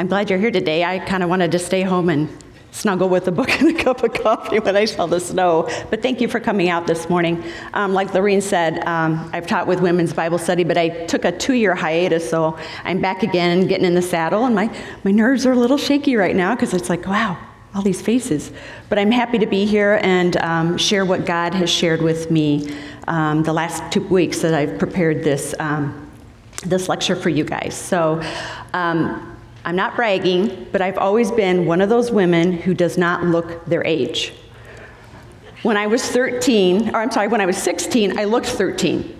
I'm glad you're here today. I kind of wanted to stay home and snuggle with a book and a cup of coffee when I saw the snow. But thank you for coming out this morning. Um, like Lorene said, um, I've taught with women's Bible study, but I took a two year hiatus, so I'm back again getting in the saddle, and my, my nerves are a little shaky right now because it's like, wow, all these faces. But I'm happy to be here and um, share what God has shared with me um, the last two weeks that I've prepared this, um, this lecture for you guys. So, um, I'm not bragging, but I've always been one of those women who does not look their age. When I was 13, or I'm sorry, when I was 16, I looked 13.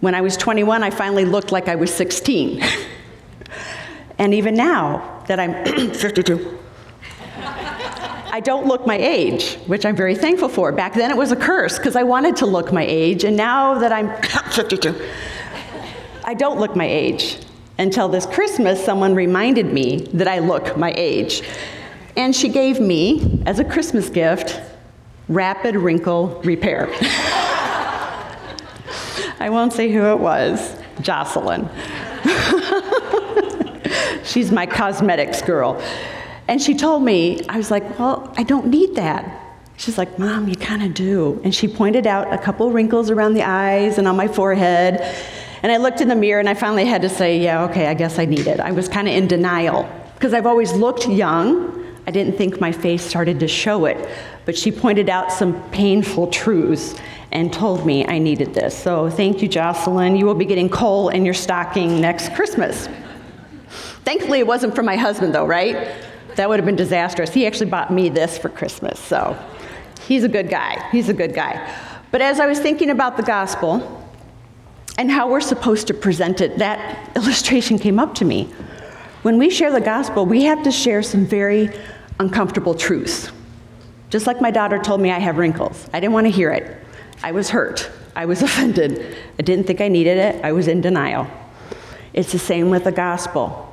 When I was 21, I finally looked like I was 16. and even now that I'm 52, I don't look my age, which I'm very thankful for. Back then it was a curse because I wanted to look my age, and now that I'm 52, I don't look my age. Until this Christmas, someone reminded me that I look my age. And she gave me, as a Christmas gift, rapid wrinkle repair. I won't say who it was Jocelyn. She's my cosmetics girl. And she told me, I was like, well, I don't need that. She's like, Mom, you kind of do. And she pointed out a couple wrinkles around the eyes and on my forehead. And I looked in the mirror and I finally had to say, yeah, okay, I guess I need it. I was kind of in denial because I've always looked young. I didn't think my face started to show it. But she pointed out some painful truths and told me I needed this. So thank you, Jocelyn. You will be getting coal in your stocking next Christmas. Thankfully, it wasn't for my husband, though, right? That would have been disastrous. He actually bought me this for Christmas, so he's a good guy. He's a good guy. But as I was thinking about the gospel, and how we're supposed to present it, that illustration came up to me. When we share the gospel, we have to share some very uncomfortable truths. Just like my daughter told me I have wrinkles. I didn't want to hear it. I was hurt. I was offended. I didn't think I needed it. I was in denial. It's the same with the gospel.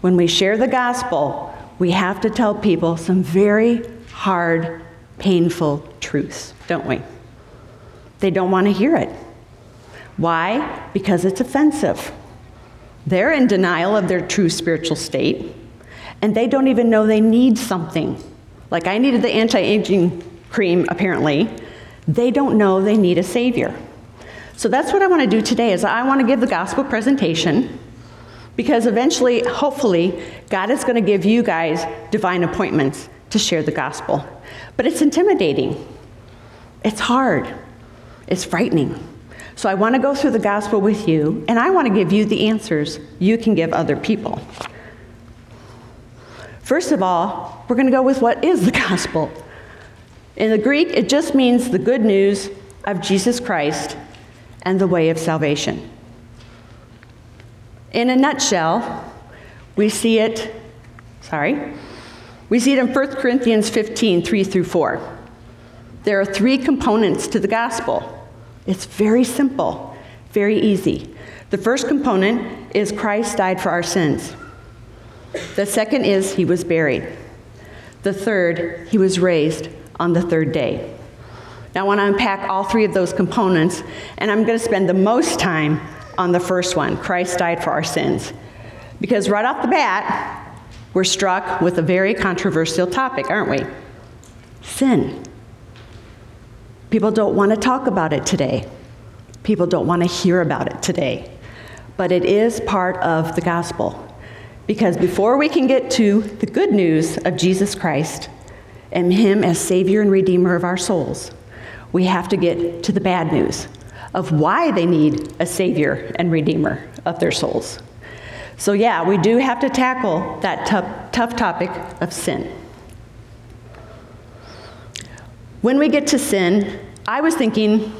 When we share the gospel, we have to tell people some very hard, painful truths, don't we? They don't want to hear it. Why? Because it's offensive. They're in denial of their true spiritual state, and they don't even know they need something. Like I needed the anti aging cream, apparently. They don't know they need a Savior. So that's what I want to do today is I want to give the gospel presentation because eventually, hopefully, God is going to give you guys divine appointments to share the gospel. But it's intimidating. It's hard. It's frightening. So I want to go through the gospel with you, and I want to give you the answers you can give other people. First of all, we're going to go with what is the gospel. In the Greek, it just means the good news of Jesus Christ and the way of salvation. In a nutshell, we see it, sorry, we see it in 1 Corinthians 15, 3 through 4. There are three components to the gospel it's very simple, very easy. The first component is Christ died for our sins. The second is he was buried. The third, he was raised on the third day. Now, I want to unpack all three of those components, and I'm going to spend the most time on the first one Christ died for our sins. Because right off the bat, we're struck with a very controversial topic, aren't we? Sin. People don't want to talk about it today. People don't want to hear about it today. But it is part of the gospel. Because before we can get to the good news of Jesus Christ and Him as Savior and Redeemer of our souls, we have to get to the bad news of why they need a Savior and Redeemer of their souls. So, yeah, we do have to tackle that tough, tough topic of sin. When we get to sin, I was thinking,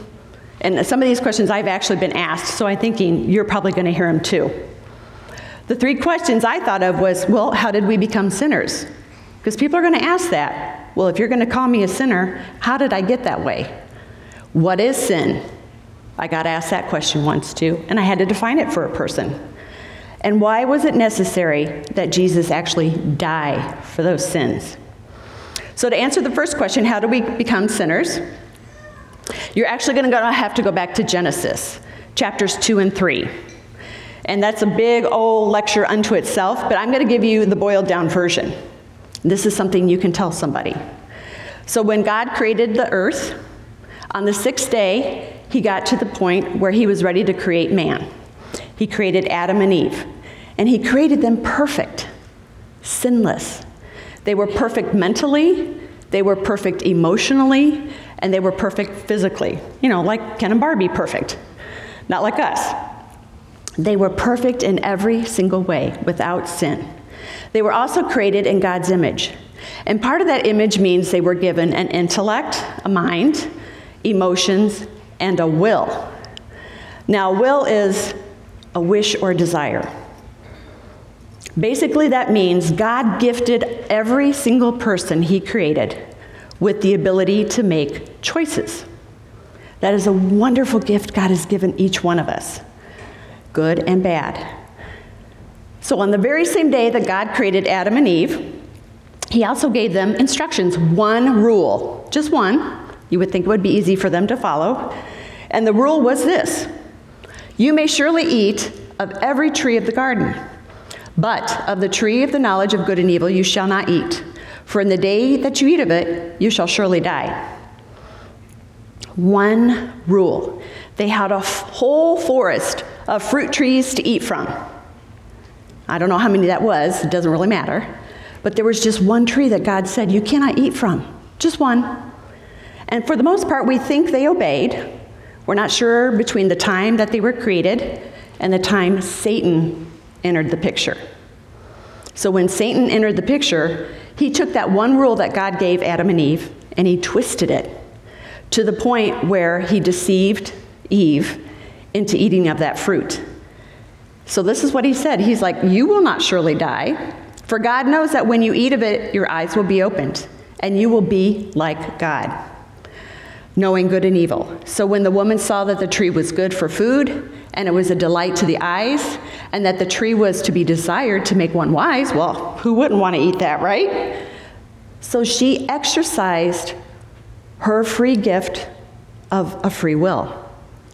and some of these questions I've actually been asked, so I'm thinking you're probably going to hear them too. The three questions I thought of was, well, how did we become sinners? Because people are going to ask that. Well, if you're going to call me a sinner, how did I get that way? What is sin? I got asked that question once too, and I had to define it for a person. And why was it necessary that Jesus actually die for those sins? So, to answer the first question, how do we become sinners? You're actually going to have to go back to Genesis, chapters 2 and 3. And that's a big old lecture unto itself, but I'm going to give you the boiled down version. This is something you can tell somebody. So, when God created the earth, on the sixth day, he got to the point where he was ready to create man. He created Adam and Eve, and he created them perfect, sinless. They were perfect mentally, they were perfect emotionally, and they were perfect physically. You know, like Ken and Barbie perfect, not like us. They were perfect in every single way, without sin. They were also created in God's image. And part of that image means they were given an intellect, a mind, emotions, and a will. Now, will is a wish or desire. Basically, that means God gifted every single person He created with the ability to make choices. That is a wonderful gift God has given each one of us, good and bad. So, on the very same day that God created Adam and Eve, He also gave them instructions one rule, just one. You would think it would be easy for them to follow. And the rule was this You may surely eat of every tree of the garden, but of the tree of the knowledge of good and evil you shall not eat. For in the day that you eat of it, you shall surely die. One rule. They had a whole forest of fruit trees to eat from. I don't know how many that was, it doesn't really matter. But there was just one tree that God said, You cannot eat from. Just one. And for the most part, we think they obeyed. We're not sure between the time that they were created and the time Satan entered the picture. So when Satan entered the picture, he took that one rule that God gave Adam and Eve and he twisted it to the point where he deceived Eve into eating of that fruit. So this is what he said. He's like, You will not surely die, for God knows that when you eat of it, your eyes will be opened, and you will be like God knowing good and evil. So when the woman saw that the tree was good for food, and it was a delight to the eyes, and that the tree was to be desired to make one wise, well, who wouldn't want to eat that, right? So she exercised her free gift of a free will.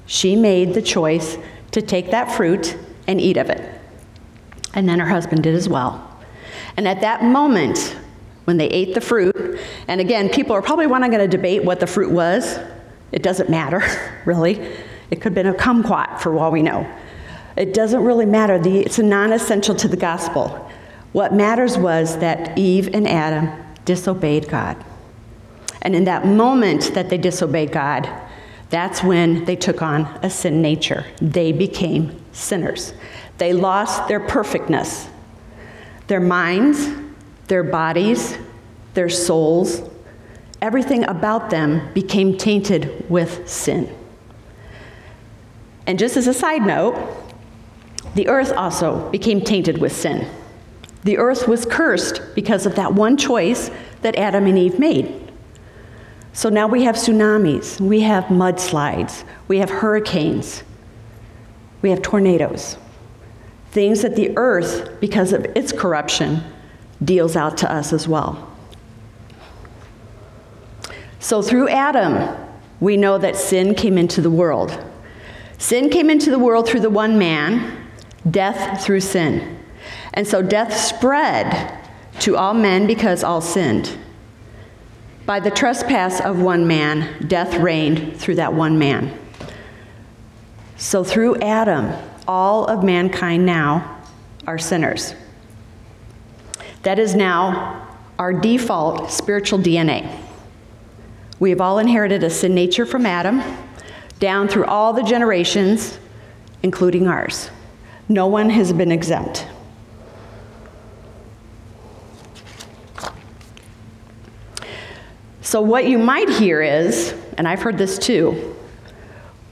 She made the choice to take that fruit and eat of it. And then her husband did as well. And at that moment, when they ate the fruit. And again, people are probably not going to debate what the fruit was. It doesn't matter, really. It could have been a kumquat for all we know. It doesn't really matter. The, it's non essential to the gospel. What matters was that Eve and Adam disobeyed God. And in that moment that they disobeyed God, that's when they took on a sin nature. They became sinners. They lost their perfectness. Their minds, their bodies, their souls, everything about them became tainted with sin. And just as a side note, the earth also became tainted with sin. The earth was cursed because of that one choice that Adam and Eve made. So now we have tsunamis, we have mudslides, we have hurricanes, we have tornadoes. Things that the earth, because of its corruption, deals out to us as well. So through Adam, we know that sin came into the world. Sin came into the world through the one man, death through sin. And so death spread to all men because all sinned. By the trespass of one man, death reigned through that one man. So through Adam, all of mankind now are sinners. That is now our default spiritual DNA. We have all inherited a sin nature from Adam down through all the generations, including ours. No one has been exempt. So, what you might hear is, and I've heard this too,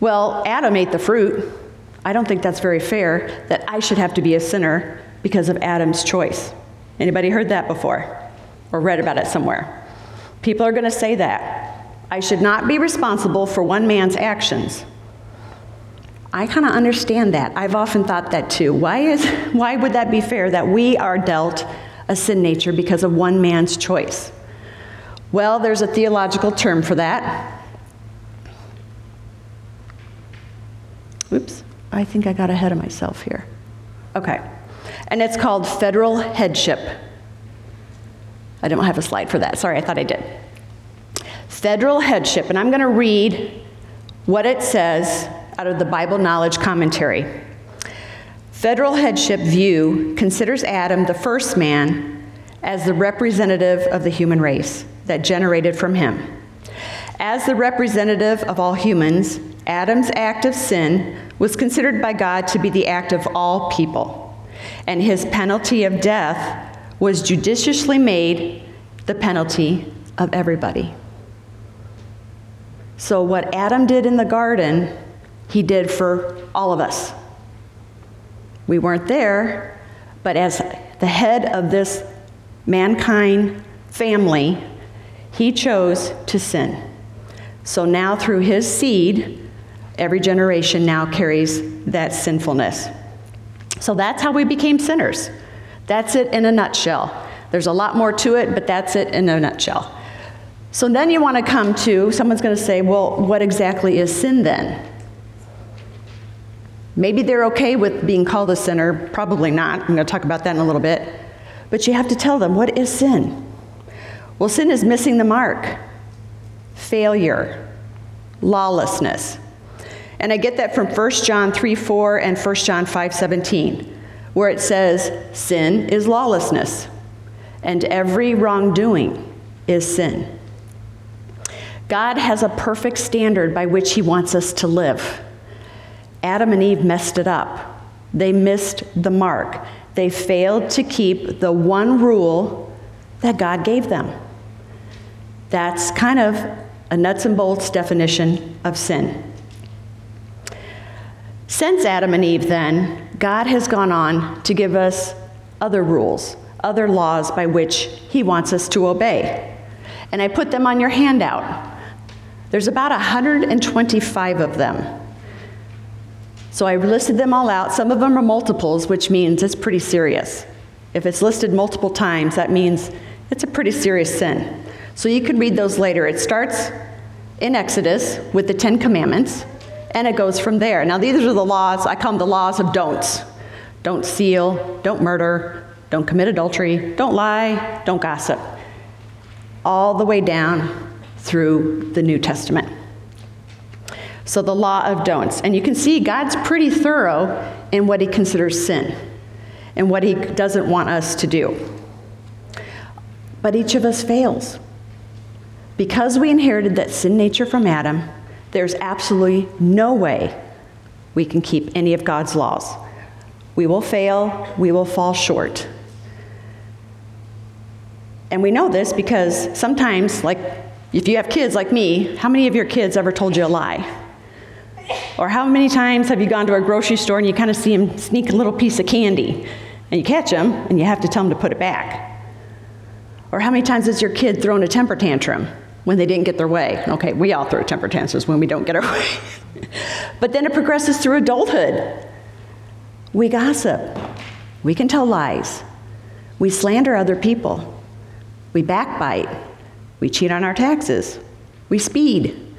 well, Adam ate the fruit. I don't think that's very fair that I should have to be a sinner because of Adam's choice. Anybody heard that before or read about it somewhere? People are going to say that. I should not be responsible for one man's actions. I kind of understand that. I've often thought that too. Why, is, why would that be fair that we are dealt a sin nature because of one man's choice? Well, there's a theological term for that. Oops, I think I got ahead of myself here. Okay. And it's called federal headship. I don't have a slide for that. Sorry, I thought I did. Federal headship, and I'm going to read what it says out of the Bible Knowledge Commentary. Federal headship view considers Adam, the first man, as the representative of the human race that generated from him. As the representative of all humans, Adam's act of sin was considered by God to be the act of all people, and his penalty of death was judiciously made the penalty of everybody. So, what Adam did in the garden, he did for all of us. We weren't there, but as the head of this mankind family, he chose to sin. So now, through his seed, every generation now carries that sinfulness. So that's how we became sinners. That's it in a nutshell. There's a lot more to it, but that's it in a nutshell. So then you want to come to, someone's going to say, well, what exactly is sin then? Maybe they're okay with being called a sinner, probably not. I'm going to talk about that in a little bit. But you have to tell them, what is sin? Well, sin is missing the mark, failure, lawlessness. And I get that from 1 John 3 4 and 1 John 5 17, where it says, Sin is lawlessness, and every wrongdoing is sin. God has a perfect standard by which He wants us to live. Adam and Eve messed it up. They missed the mark. They failed to keep the one rule that God gave them. That's kind of a nuts and bolts definition of sin. Since Adam and Eve, then, God has gone on to give us other rules, other laws by which He wants us to obey. And I put them on your handout. There's about 125 of them. So I listed them all out. Some of them are multiples, which means it's pretty serious. If it's listed multiple times, that means it's a pretty serious sin. So you can read those later. It starts in Exodus with the Ten Commandments, and it goes from there. Now, these are the laws, I call them the laws of don'ts. Don't steal, don't murder, don't commit adultery, don't lie, don't gossip. All the way down through the New Testament. So, the law of don'ts. And you can see God's pretty thorough in what he considers sin and what he doesn't want us to do. But each of us fails. Because we inherited that sin nature from Adam, there's absolutely no way we can keep any of God's laws. We will fail, we will fall short. And we know this because sometimes, like if you have kids like me, how many of your kids ever told you a lie? Or how many times have you gone to a grocery store and you kind of see them sneak a little piece of candy and you catch them and you have to tell them to put it back? Or how many times has your kid thrown a temper tantrum when they didn't get their way? Okay, we all throw temper tantrums when we don't get our way. but then it progresses through adulthood. We gossip. We can tell lies. We slander other people. We backbite. We cheat on our taxes. We speed.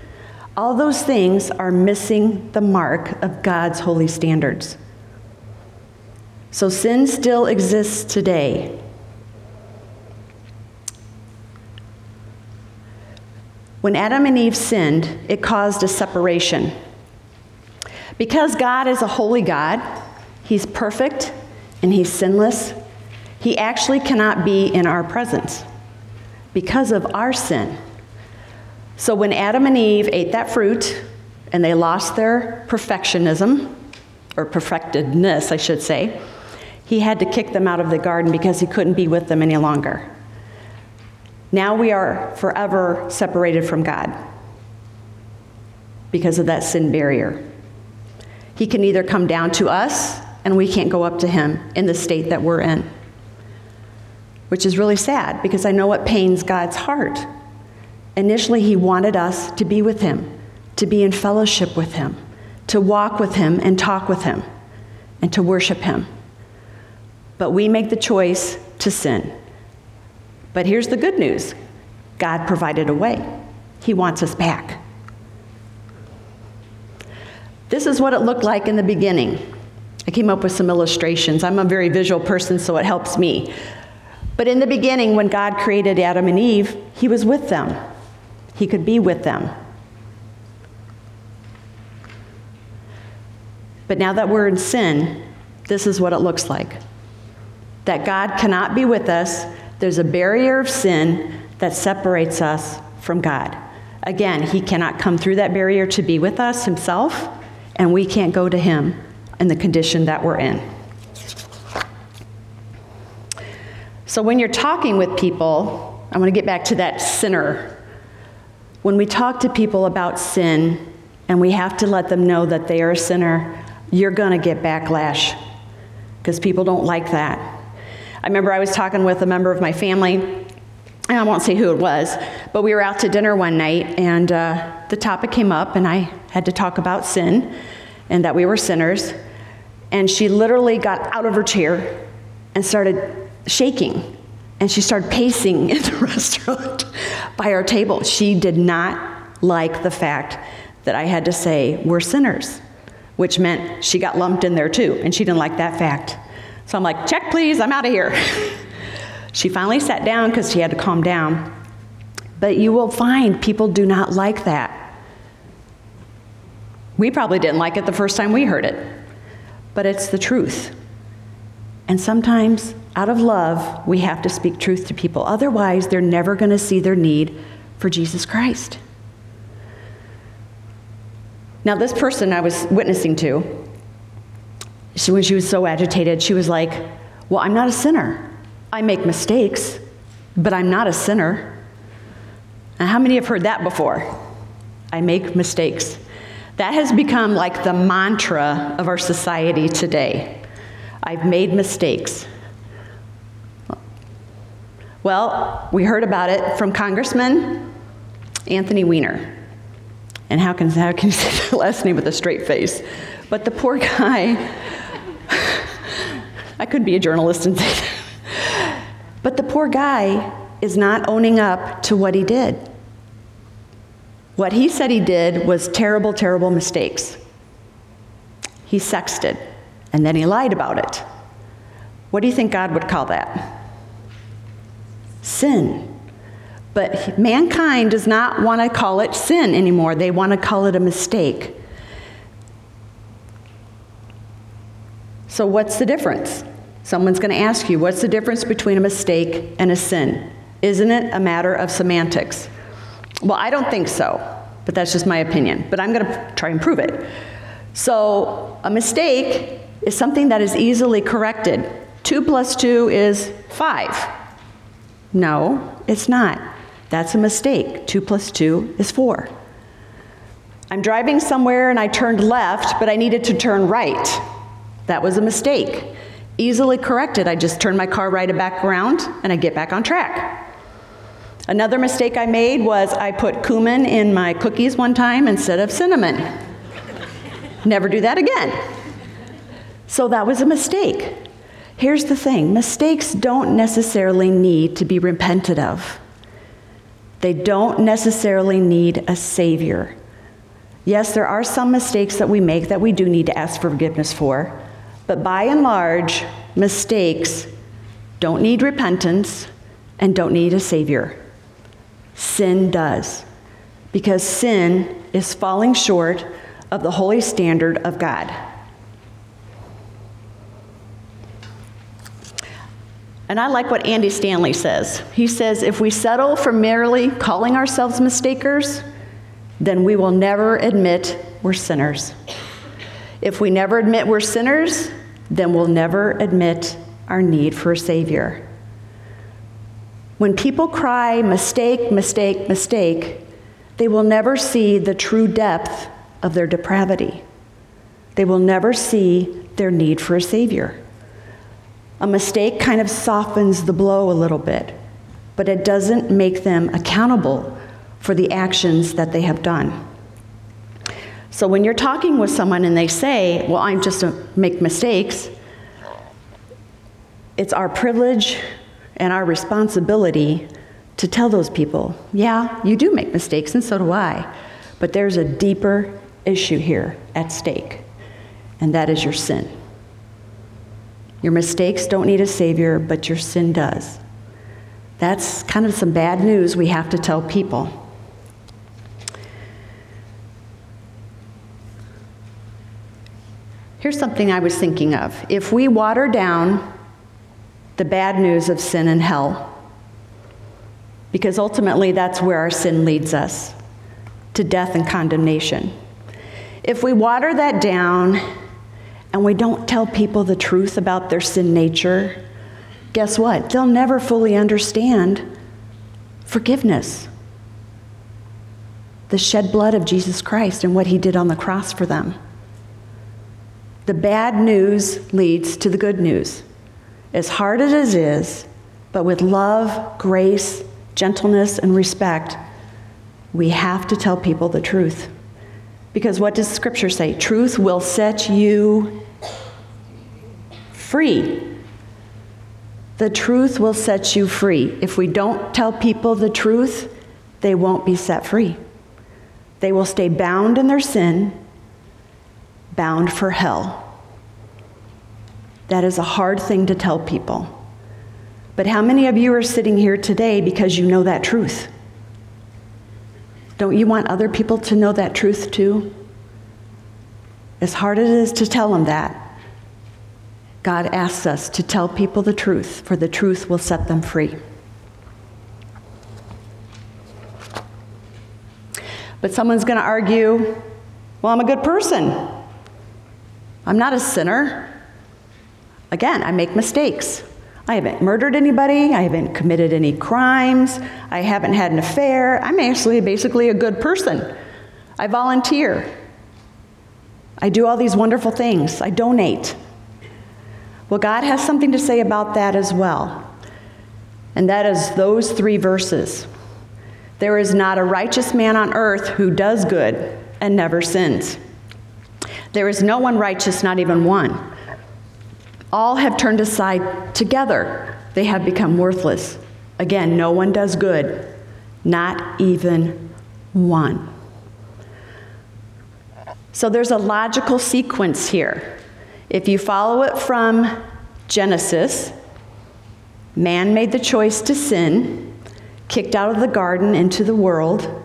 All those things are missing the mark of God's holy standards. So sin still exists today. When Adam and Eve sinned, it caused a separation. Because God is a holy God, He's perfect and He's sinless, He actually cannot be in our presence because of our sin. So when Adam and Eve ate that fruit and they lost their perfectionism, or perfectedness, I should say, he had to kick them out of the garden because he couldn't be with them any longer. Now we are forever separated from God because of that sin barrier. He can either come down to us and we can't go up to him in the state that we're in, which is really sad because I know what pains God's heart. Initially, he wanted us to be with him, to be in fellowship with him, to walk with him and talk with him, and to worship him. But we make the choice to sin. But here's the good news God provided a way, He wants us back. This is what it looked like in the beginning. I came up with some illustrations. I'm a very visual person, so it helps me. But in the beginning, when God created Adam and Eve, He was with them, He could be with them. But now that we're in sin, this is what it looks like that God cannot be with us. There's a barrier of sin that separates us from God. Again, He cannot come through that barrier to be with us Himself, and we can't go to Him in the condition that we're in. So when you're talking with people, I want to get back to that sinner. When we talk to people about sin and we have to let them know that they are a sinner, you're going to get backlash because people don't like that. I remember I was talking with a member of my family, and I won't say who it was, but we were out to dinner one night, and uh, the topic came up, and I had to talk about sin and that we were sinners. And she literally got out of her chair and started shaking. And she started pacing in the restaurant by our table. She did not like the fact that I had to say, We're sinners, which meant she got lumped in there too, and she didn't like that fact. So I'm like, Check, please, I'm out of here. she finally sat down because she had to calm down. But you will find people do not like that. We probably didn't like it the first time we heard it, but it's the truth. And sometimes, out of love, we have to speak truth to people. Otherwise, they're never going to see their need for Jesus Christ. Now, this person I was witnessing to, she, when she was so agitated, she was like, Well, I'm not a sinner. I make mistakes, but I'm not a sinner. Now, how many have heard that before? I make mistakes. That has become like the mantra of our society today. I've made mistakes. Well, we heard about it from Congressman Anthony Weiner. And how can, how can you say the last name with a straight face? But the poor guy, I could be a journalist and say that. But the poor guy is not owning up to what he did. What he said he did was terrible, terrible mistakes. He sexted, and then he lied about it. What do you think God would call that? Sin. But mankind does not want to call it sin anymore. They want to call it a mistake. So, what's the difference? Someone's going to ask you, what's the difference between a mistake and a sin? Isn't it a matter of semantics? Well, I don't think so, but that's just my opinion. But I'm going to try and prove it. So, a mistake is something that is easily corrected. 2 plus 2 is 5. No, it's not. That's a mistake. 2 plus 2 is 4. I'm driving somewhere and I turned left, but I needed to turn right. That was a mistake. Easily corrected. I just turn my car right back around and I get back on track. Another mistake I made was I put cumin in my cookies one time instead of cinnamon. Never do that again. So that was a mistake. Here's the thing mistakes don't necessarily need to be repented of, they don't necessarily need a savior. Yes, there are some mistakes that we make that we do need to ask forgiveness for, but by and large, mistakes don't need repentance and don't need a savior. Sin does. Because sin is falling short of the holy standard of God. And I like what Andy Stanley says. He says, if we settle for merely calling ourselves mistakers, then we will never admit we're sinners. If we never admit we're sinners, then we'll never admit our need for a Savior. When people cry, mistake, mistake, mistake, they will never see the true depth of their depravity. They will never see their need for a Savior. A mistake kind of softens the blow a little bit, but it doesn't make them accountable for the actions that they have done. So when you're talking with someone and they say, Well, I'm just a make mistakes, it's our privilege and our responsibility to tell those people, yeah, you do make mistakes, and so do I, but there's a deeper issue here at stake, and that is your sin. Your mistakes don't need a Savior, but your sin does. That's kind of some bad news we have to tell people. Here's something I was thinking of. If we water down the bad news of sin and hell, because ultimately that's where our sin leads us to death and condemnation. If we water that down and we don't tell people the truth about their sin nature, guess what? They'll never fully understand forgiveness, the shed blood of Jesus Christ and what he did on the cross for them. The bad news leads to the good news. As hard as it is, but with love, grace, gentleness, and respect, we have to tell people the truth. Because what does Scripture say? Truth will set you free. The truth will set you free. If we don't tell people the truth, they won't be set free. They will stay bound in their sin bound for hell. That is a hard thing to tell people. But how many of you are sitting here today because you know that truth? Don't you want other people to know that truth too? As hard as it is to tell them that, God asks us to tell people the truth, for the truth will set them free. But someone's going to argue, well, I'm a good person. I'm not a sinner. Again, I make mistakes. I haven't murdered anybody. I haven't committed any crimes. I haven't had an affair. I'm actually basically a good person. I volunteer. I do all these wonderful things. I donate. Well, God has something to say about that as well. And that is those three verses. There is not a righteous man on earth who does good and never sins. There is no one righteous, not even one. All have turned aside together. They have become worthless. Again, no one does good, not even one. So there's a logical sequence here. If you follow it from Genesis, man made the choice to sin, kicked out of the garden into the world,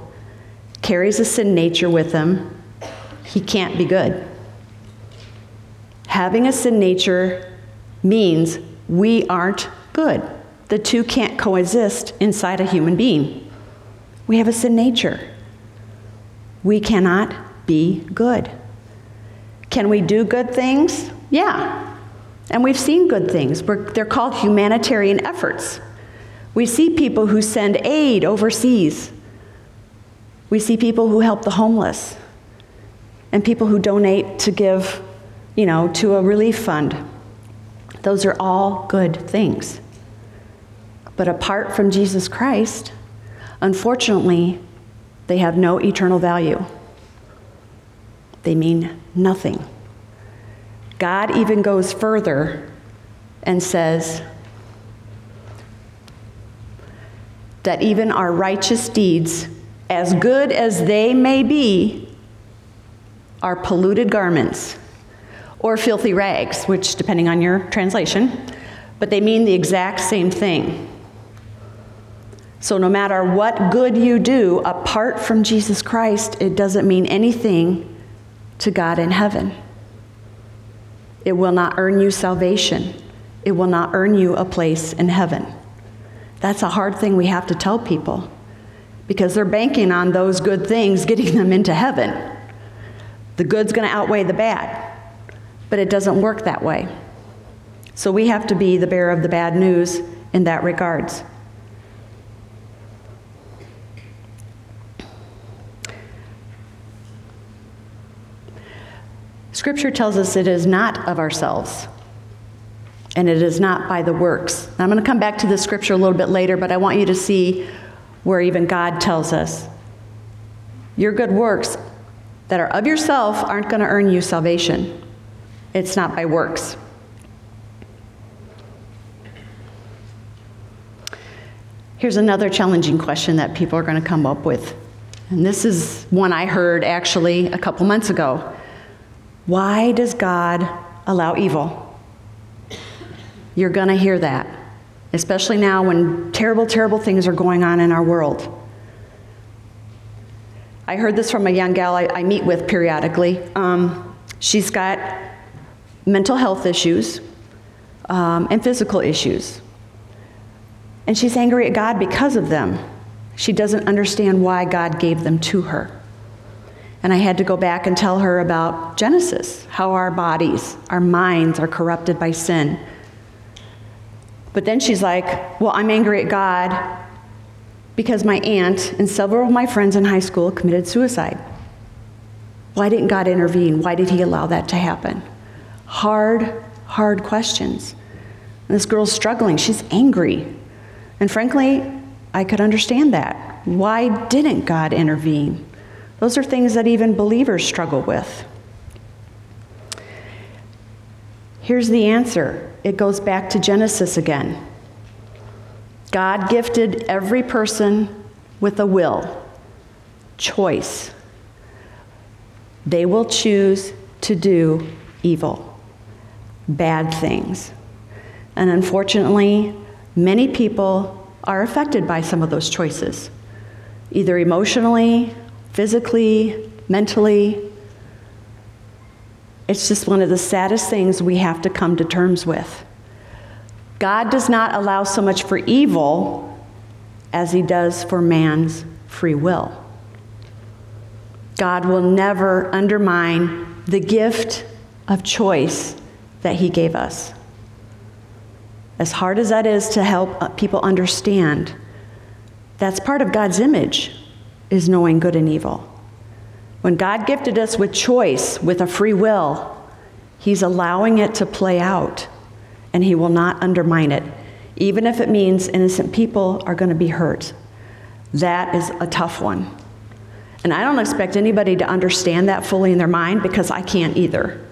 carries a sin nature with him, he can't be good. Having a sin nature means we aren't good. The two can't coexist inside a human being. We have a sin nature. We cannot be good. Can we do good things? Yeah. And we've seen good things. We're, they're called humanitarian efforts. We see people who send aid overseas. We see people who help the homeless and people who donate to give you know, to a relief fund. Those are all good things. But apart from Jesus Christ, unfortunately, they have no eternal value. They mean nothing. God even goes further and says that even our righteous deeds, as good as they may be, are polluted garments or filthy rags, which, depending on your translation, but they mean the exact same thing. So, no matter what good you do apart from Jesus Christ, it doesn't mean anything to God in heaven. It will not earn you salvation, it will not earn you a place in heaven. That's a hard thing we have to tell people because they're banking on those good things getting them into heaven. The good's going to outweigh the bad. But it doesn't work that way. So we have to be the bearer of the bad news in that regards. Scripture tells us it is not of ourselves, and it is not by the works. I'm going to come back to the scripture a little bit later, but I want you to see where even God tells us your good works that are of yourself aren't going to earn you salvation. It's not by works. Here's another challenging question that people are going to come up with. And this is one I heard actually a couple months ago. Why does God allow evil? You're going to hear that, especially now when terrible, terrible things are going on in our world. I heard this from a young gal I, I meet with periodically. Um, she's got mental health issues um, and physical issues. And she's angry at God because of them. She doesn't understand why God gave them to her. And I had to go back and tell her about Genesis, how our bodies, our minds are corrupted by sin. But then she's like, Well, I'm angry at God because my aunt and several of my friends in high school committed suicide. Why didn't God intervene? Why did He allow that to happen? Hard, hard questions. And this girl's struggling. She's angry. And frankly, I could understand that. Why didn't God intervene? Those are things that even believers struggle with. Here's the answer it goes back to Genesis again. God gifted every person with a will, choice. They will choose to do evil, bad things. And unfortunately, many people are affected by some of those choices, either emotionally, physically, mentally. It's just one of the saddest things we have to come to terms with. God does not allow so much for evil as he does for man's free will. God will never undermine the gift of choice that he gave us. As hard as that is to help uh, people understand, that's part of God's image is knowing good and evil. When God gifted us with choice, with a free will, he's allowing it to play out and he will not undermine it, even if it means innocent people are going to be hurt. That is a tough one. And I don't expect anybody to understand that fully in their mind because I can't either.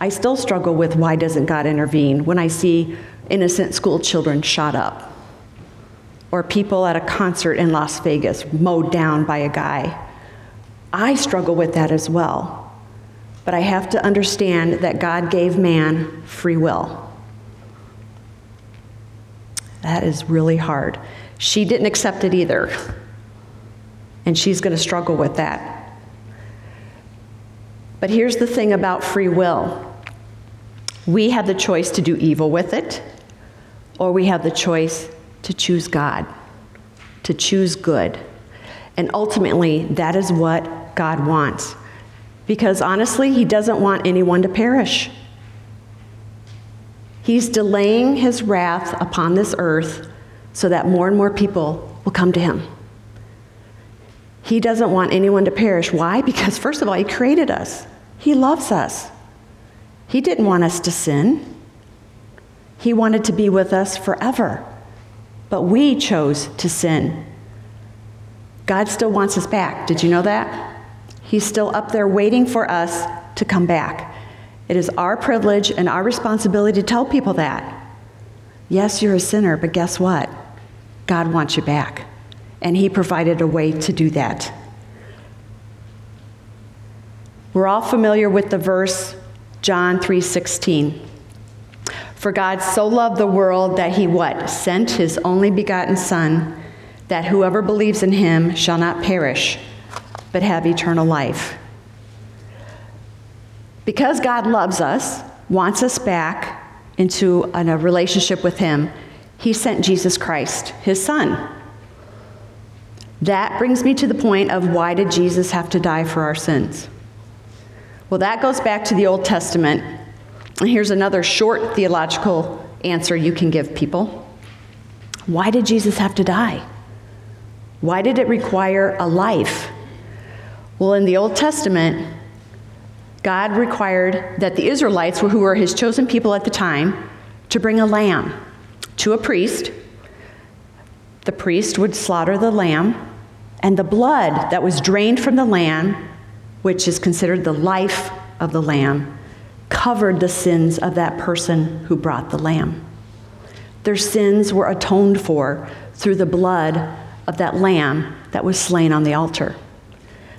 I still struggle with why doesn't God intervene when I see innocent school children shot up or people at a concert in Las Vegas mowed down by a guy. I struggle with that as well. But I have to understand that God gave man free will. That is really hard. She didn't accept it either. And she's going to struggle with that. But here's the thing about free will we have the choice to do evil with it, or we have the choice to choose God, to choose good. And ultimately, that is what God wants. Because honestly, He doesn't want anyone to perish. He's delaying his wrath upon this earth so that more and more people will come to him. He doesn't want anyone to perish. Why? Because, first of all, he created us, he loves us. He didn't want us to sin, he wanted to be with us forever. But we chose to sin. God still wants us back. Did you know that? He's still up there waiting for us to come back. It is our privilege and our responsibility to tell people that. Yes, you're a sinner, but guess what? God wants you back. And He provided a way to do that. We're all familiar with the verse John 3:16. For God so loved the world that he what? Sent his only begotten son that whoever believes in him shall not perish but have eternal life. Because God loves us, wants us back into a relationship with Him, He sent Jesus Christ, His Son. That brings me to the point of why did Jesus have to die for our sins? Well, that goes back to the Old Testament. And here's another short theological answer you can give people. Why did Jesus have to die? Why did it require a life? Well, in the Old Testament, God required that the Israelites, who were his chosen people at the time, to bring a lamb to a priest. The priest would slaughter the lamb, and the blood that was drained from the lamb, which is considered the life of the lamb, covered the sins of that person who brought the lamb. Their sins were atoned for through the blood of that lamb that was slain on the altar.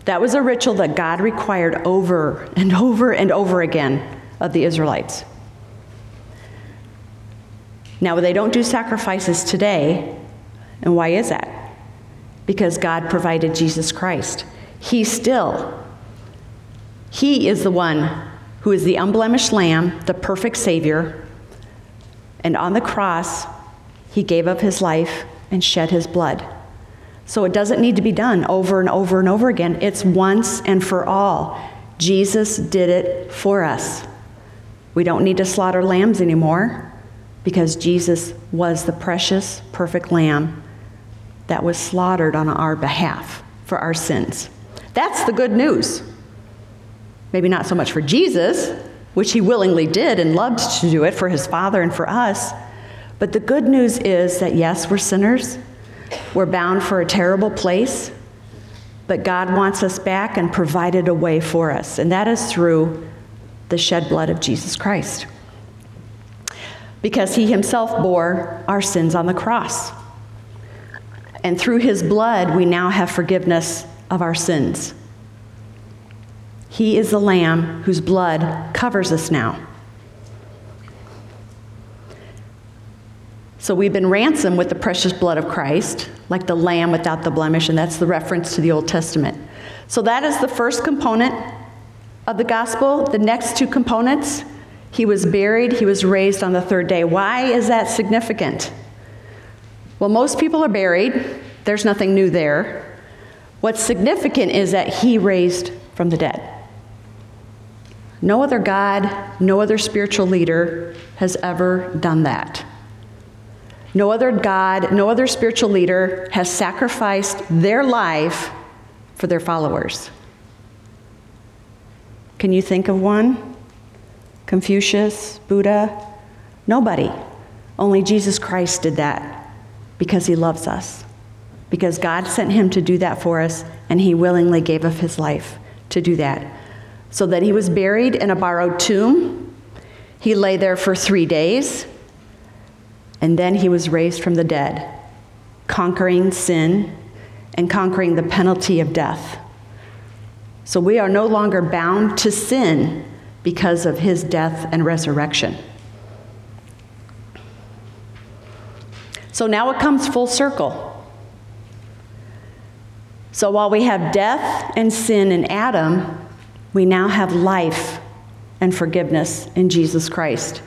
That was a ritual that God required over and over and over again of the Israelites. Now, they don't do sacrifices today. And why is that? Because God provided Jesus Christ. He still, He is the one who is the unblemished lamb, the perfect Savior. And on the cross, He gave up His life and shed His blood. So it doesn't need to be done over and over and over again. It's once and for all. Jesus did it for us. We don't need to slaughter lambs anymore because Jesus was the precious, perfect lamb that was slaughtered on our behalf for our sins. That's the good news. Maybe not so much for Jesus, which he willingly did and loved to do it for his Father and for us. But the good news is that yes, we're sinners. We're bound for a terrible place, but God wants us back and provided a way for us, and that is through the shed blood of Jesus Christ. Because he himself bore our sins on the cross. And through his blood, we now have forgiveness of our sins. He is the Lamb whose blood covers us now. So we've been ransomed with the precious blood of Christ, like the lamb without the blemish, and that's the reference to the Old Testament. So that is the first component of the gospel. The next two components, he was buried, he was raised on the third day. Why is that significant? Well, most people are buried, there's nothing new there. What's significant is that he raised from the dead. No other God, no other spiritual leader has ever done that. No other God, no other spiritual leader has sacrificed their life for their followers. Can you think of one? Confucius, Buddha? Nobody. Only Jesus Christ did that because he loves us. Because God sent him to do that for us, and he willingly gave up his life to do that. So that he was buried in a borrowed tomb. He lay there for three days. And then he was raised from the dead, conquering sin and conquering the penalty of death. So we are no longer bound to sin because of his death and resurrection. So now it comes full circle. So while we have death and sin in Adam, we now have life and forgiveness in Jesus Christ.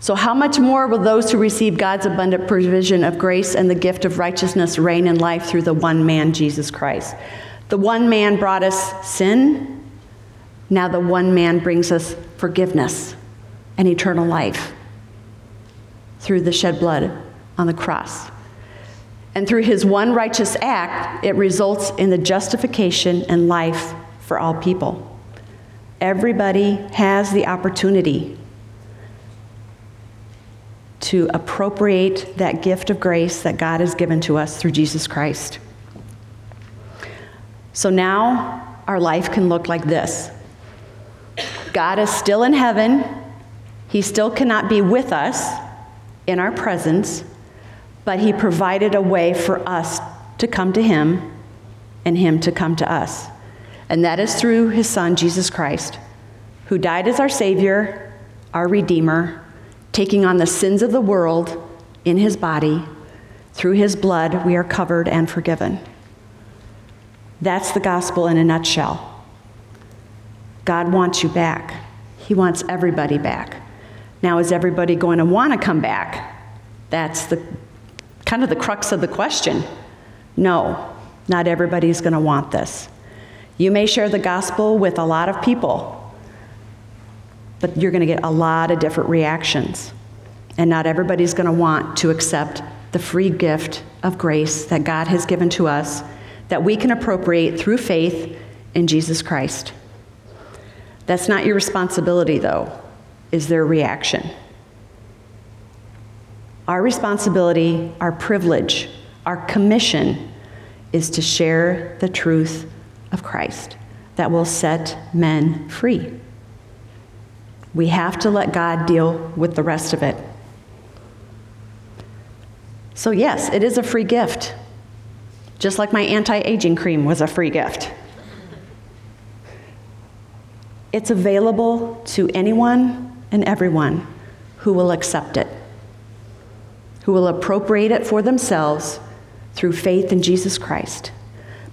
So, how much more will those who receive God's abundant provision of grace and the gift of righteousness reign in life through the one man, Jesus Christ? The one man brought us sin. Now, the one man brings us forgiveness and eternal life through the shed blood on the cross. And through his one righteous act, it results in the justification and life for all people. Everybody has the opportunity to appropriate that gift of grace that God has given to us through Jesus Christ. So now our life can look like this God is still in heaven, He still cannot be with us in our presence, but He provided a way for us to come to Him and Him to come to us. And that is through His Son, Jesus Christ, who died as our Savior, our Redeemer taking on the sins of the world in his body. Through his blood, we are covered and forgiven. That's the gospel in a nutshell. God wants you back. He wants everybody back. Now, is everybody going to want to come back? That's the kind of the crux of the question. No, not everybody's going to want this. You may share the gospel with a lot of people, but you're going to get a lot of different reactions. And not everybody's going to want to accept the free gift of grace that God has given to us that we can appropriate through faith in Jesus Christ. That's not your responsibility, though, is their reaction. Our responsibility, our privilege, our commission is to share the truth of Christ that will set men free. We have to let God deal with the rest of it. So, yes, it is a free gift, just like my anti aging cream was a free gift. It's available to anyone and everyone who will accept it. who will appropriate it for themselves through faith in Jesus Christ,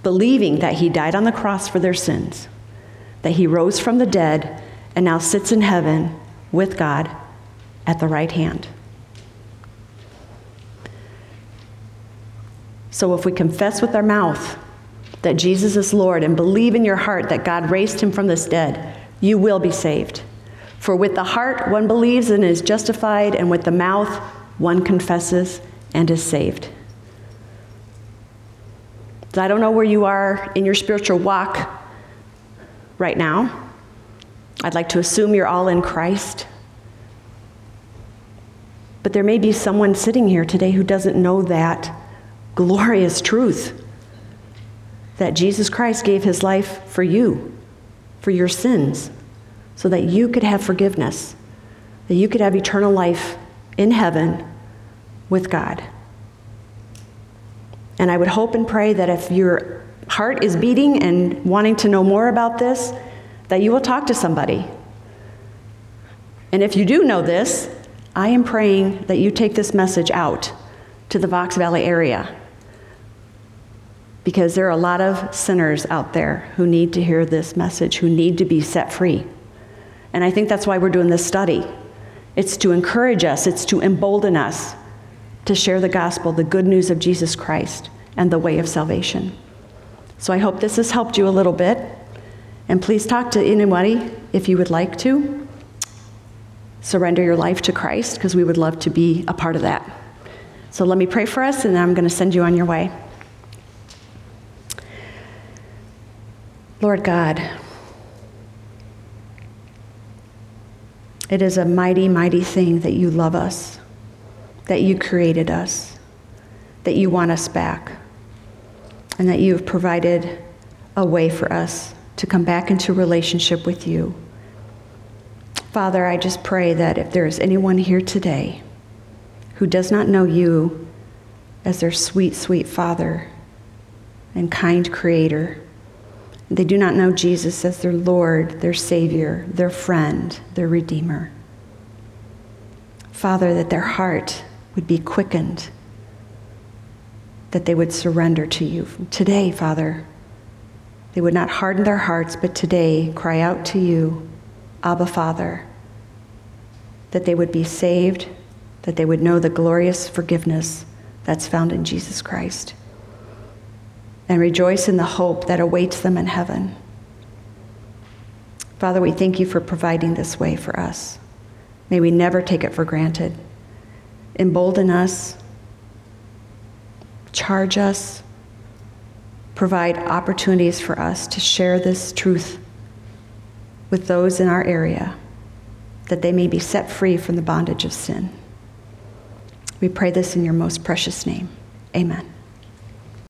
believing that he died on the cross for their sins, that he rose from the dead, and now sits in heaven with God at the right hand. So if we confess with our mouth that Jesus is Lord and believe in your heart that God raised him from the dead, you will be saved. For with the heart one believes and is justified, and with the mouth one confesses and is saved. I don't know where you are in your spiritual walk right now. I'd like to assume you're all in Christ. But there may be someone sitting here today who doesn't know that glorious truth that Jesus Christ gave his life for you, for your sins, so that you could have forgiveness, that you could have eternal life in heaven with God. And I would hope and pray that if your heart is beating and wanting to know more about this, that you will talk to somebody. And if you do know this, I am praying that you take this message out to the Fox Valley area because there are a lot of sinners out there who need to hear this message, who need to be set free. And I think that's why we're doing this study. It's to encourage us, it's to embolden us to share the gospel, the good news of Jesus Christ, and the way of salvation. So I hope this has helped you a little bit. And please talk to anybody if you would like to. Surrender your life to Christ, because we would love to be a part of that. So let me pray for us, and I'm going to send you on your way. Lord God, it is a mighty, mighty thing that you love us, that you created us, that you want us back, and that you have provided a way for us to come back into relationship with you. Father, I just pray that if there is anyone here today who does not know you as their sweet, sweet Father and kind Creator, they do not know Jesus as their Lord, their Savior, their friend, their Redeemer. Father, that their heart would be quickened, that they would surrender to you. Today, Father, they would not harden their hearts, but today cry out to you, Abba, Father, that they would be saved, that they would know the glorious forgiveness that's found in Jesus Christ and rejoice in the hope that awaits them in heaven. Father, we thank you for providing this way for us. May we never take it for granted. Embolden us, charge us, provide opportunities for us to share this truth with those in our area, that they may be set free from the bondage of sin. We pray this in your most precious name. Amen.